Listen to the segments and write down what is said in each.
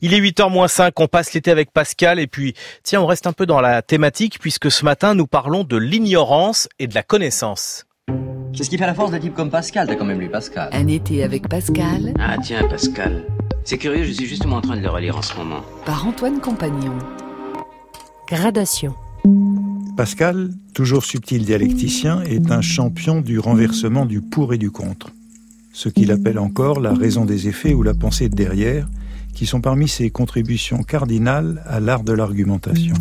Il est 8h-5, on passe l'été avec Pascal et puis tiens, on reste un peu dans la thématique puisque ce matin nous parlons de l'ignorance et de la connaissance. C'est ce qui fait la force d'un type comme Pascal, t'as quand même lu Pascal. Un été avec Pascal. Ah tiens, Pascal. C'est curieux, je suis justement en train de le relire en ce moment. Par Antoine Compagnon. Gradation. Pascal, toujours subtil dialecticien, est un champion du renversement du pour et du contre. Ce qu'il appelle encore la raison des effets ou la pensée de derrière, qui sont parmi ses contributions cardinales à l'art de l'argumentation.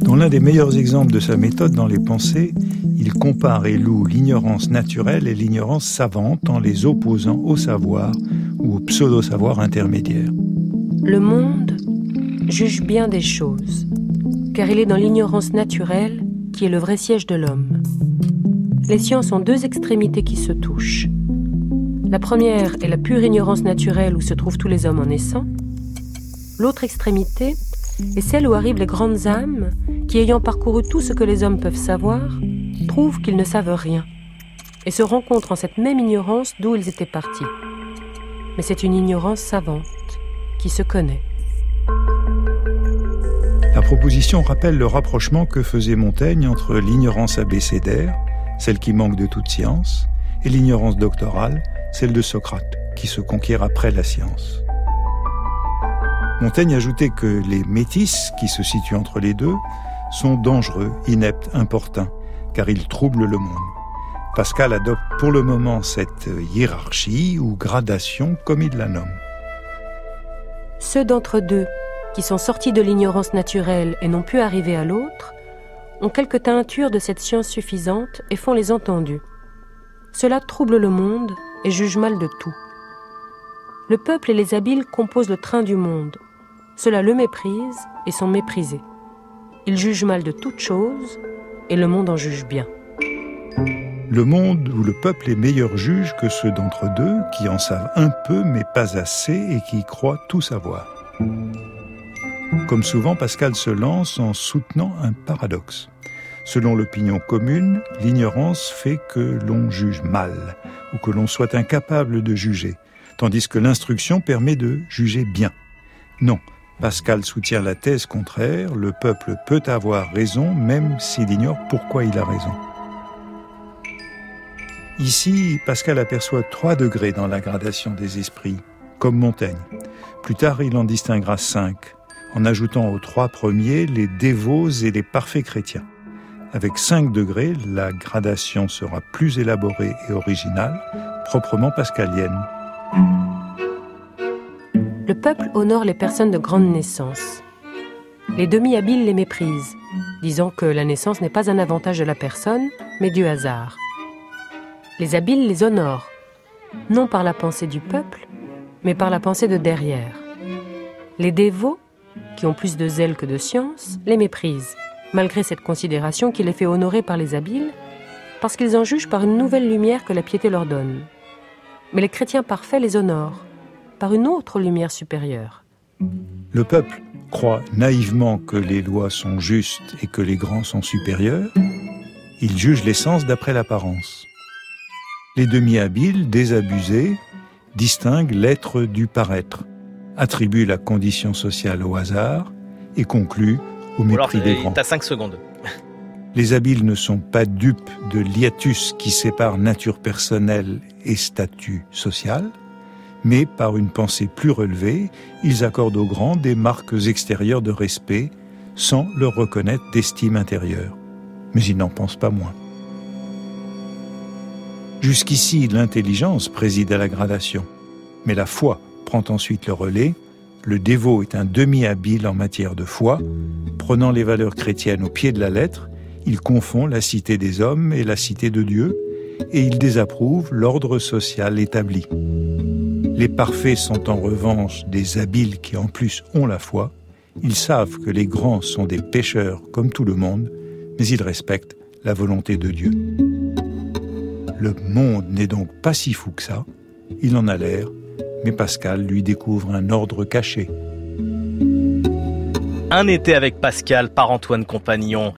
Dans l'un des meilleurs exemples de sa méthode dans les pensées, il compare et loue l'ignorance naturelle et l'ignorance savante en les opposant au savoir ou au pseudo-savoir intermédiaire. Le monde juge bien des choses, car il est dans l'ignorance naturelle qui est le vrai siège de l'homme. Les sciences ont deux extrémités qui se touchent. La première est la pure ignorance naturelle où se trouvent tous les hommes en naissant. L'autre extrémité est celle où arrivent les grandes âmes qui, ayant parcouru tout ce que les hommes peuvent savoir, trouvent qu'ils ne savent rien et se rencontrent en cette même ignorance d'où ils étaient partis. Mais c'est une ignorance savante qui se connaît. La proposition rappelle le rapprochement que faisait Montaigne entre l'ignorance abécédaire, celle qui manque de toute science, et l'ignorance doctorale, celle de Socrate, qui se conquiert après la science. Montaigne ajoutait que les métis, qui se situent entre les deux, sont dangereux, ineptes, importuns, car ils troublent le monde. Pascal adopte pour le moment cette hiérarchie ou gradation comme il la nomme. Ceux d'entre deux qui sont sortis de l'ignorance naturelle et n'ont pu arriver à l'autre ont quelque teinture de cette science suffisante et font les entendus. Cela trouble le monde et juge mal de tout. Le peuple et les habiles composent le train du monde. Cela le méprise et sont méprisés. Ils jugent mal de toutes choses et le monde en juge bien. Le monde où le peuple est meilleur juge que ceux d'entre deux qui en savent un peu mais pas assez et qui croient tout savoir. Comme souvent, Pascal se lance en soutenant un paradoxe. Selon l'opinion commune, l'ignorance fait que l'on juge mal ou que l'on soit incapable de juger, tandis que l'instruction permet de juger bien. Non, Pascal soutient la thèse contraire, le peuple peut avoir raison même s'il ignore pourquoi il a raison. Ici, Pascal aperçoit trois degrés dans la gradation des esprits, comme Montaigne. Plus tard, il en distinguera cinq, en ajoutant aux trois premiers les dévots et les parfaits chrétiens. Avec 5 degrés, la gradation sera plus élaborée et originale, proprement pascalienne. Le peuple honore les personnes de grande naissance. Les demi-habiles les méprisent, disant que la naissance n'est pas un avantage de la personne, mais du hasard. Les habiles les honorent, non par la pensée du peuple, mais par la pensée de derrière. Les dévots, qui ont plus de zèle que de science, les méprisent, malgré cette considération qui les fait honorer par les habiles, parce qu'ils en jugent par une nouvelle lumière que la piété leur donne. Mais les chrétiens parfaits les honorent, par une autre lumière supérieure. Le peuple croit naïvement que les lois sont justes et que les grands sont supérieurs. Il juge l'essence d'après l'apparence. Les demi-habiles, désabusés, distinguent l'être du paraître, attribuent la condition sociale au hasard et concluent au mépris des grands. T'as 5 secondes. Les habiles ne sont pas dupes de l'hiatus qui sépare nature personnelle et statut social, mais par une pensée plus relevée, ils accordent aux grands des marques extérieures de respect sans leur reconnaître d'estime intérieure. Mais ils n'en pensent pas moins. Jusqu'ici, l'intelligence préside à la gradation, mais la foi prend ensuite le relais. Le dévot est un demi-habile en matière de foi, prenant les valeurs chrétiennes au pied de la lettre, il confond la cité des hommes et la cité de Dieu, et il désapprouve l'ordre social établi. Les parfaits sont en revanche des habiles qui en plus ont la foi. Ils savent que les grands sont des pécheurs comme tout le monde, mais ils respectent la volonté de Dieu. Le monde n'est donc pas si fou que ça, il en a l'air, mais Pascal lui découvre un ordre caché. Un été avec Pascal par Antoine Compagnon.